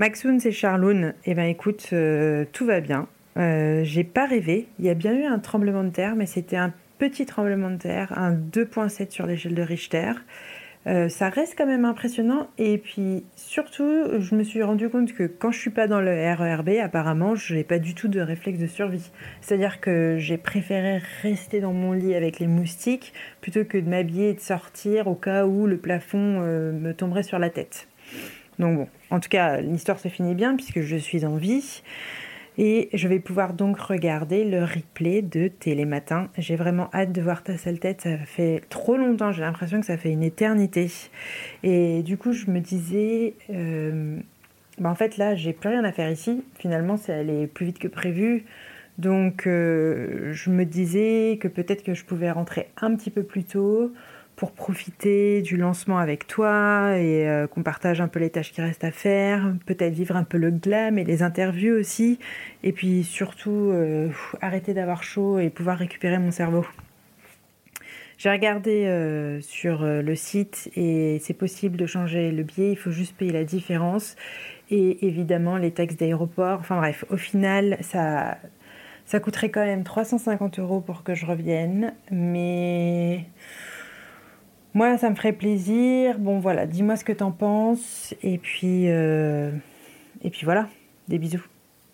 Maxoun, c'est Charloun. Eh ben écoute, euh, tout va bien. Euh, j'ai pas rêvé. Il y a bien eu un tremblement de terre, mais c'était un petit tremblement de terre, un 2.7 sur l'échelle de Richter. Euh, ça reste quand même impressionnant. Et puis surtout, je me suis rendu compte que quand je suis pas dans le RERB, apparemment, je n'ai pas du tout de réflexe de survie. C'est-à-dire que j'ai préféré rester dans mon lit avec les moustiques plutôt que de m'habiller et de sortir au cas où le plafond me tomberait sur la tête. Donc bon, en tout cas, l'histoire se finit bien puisque je suis en vie. Et je vais pouvoir donc regarder le replay de Télématin. J'ai vraiment hâte de voir ta sale tête. Ça fait trop longtemps, j'ai l'impression que ça fait une éternité. Et du coup, je me disais, euh, bah en fait là, j'ai plus rien à faire ici. Finalement, c'est allé plus vite que prévu. Donc, euh, je me disais que peut-être que je pouvais rentrer un petit peu plus tôt pour profiter du lancement avec toi et euh, qu'on partage un peu les tâches qui restent à faire, peut-être vivre un peu le glam et les interviews aussi, et puis surtout euh, arrêter d'avoir chaud et pouvoir récupérer mon cerveau. J'ai regardé euh, sur le site et c'est possible de changer le billet, il faut juste payer la différence et évidemment les taxes d'aéroport. Enfin bref, au final, ça, ça coûterait quand même 350 euros pour que je revienne, mais moi, ça me ferait plaisir. Bon, voilà, dis-moi ce que t'en penses. Et puis, euh, et puis voilà, des bisous.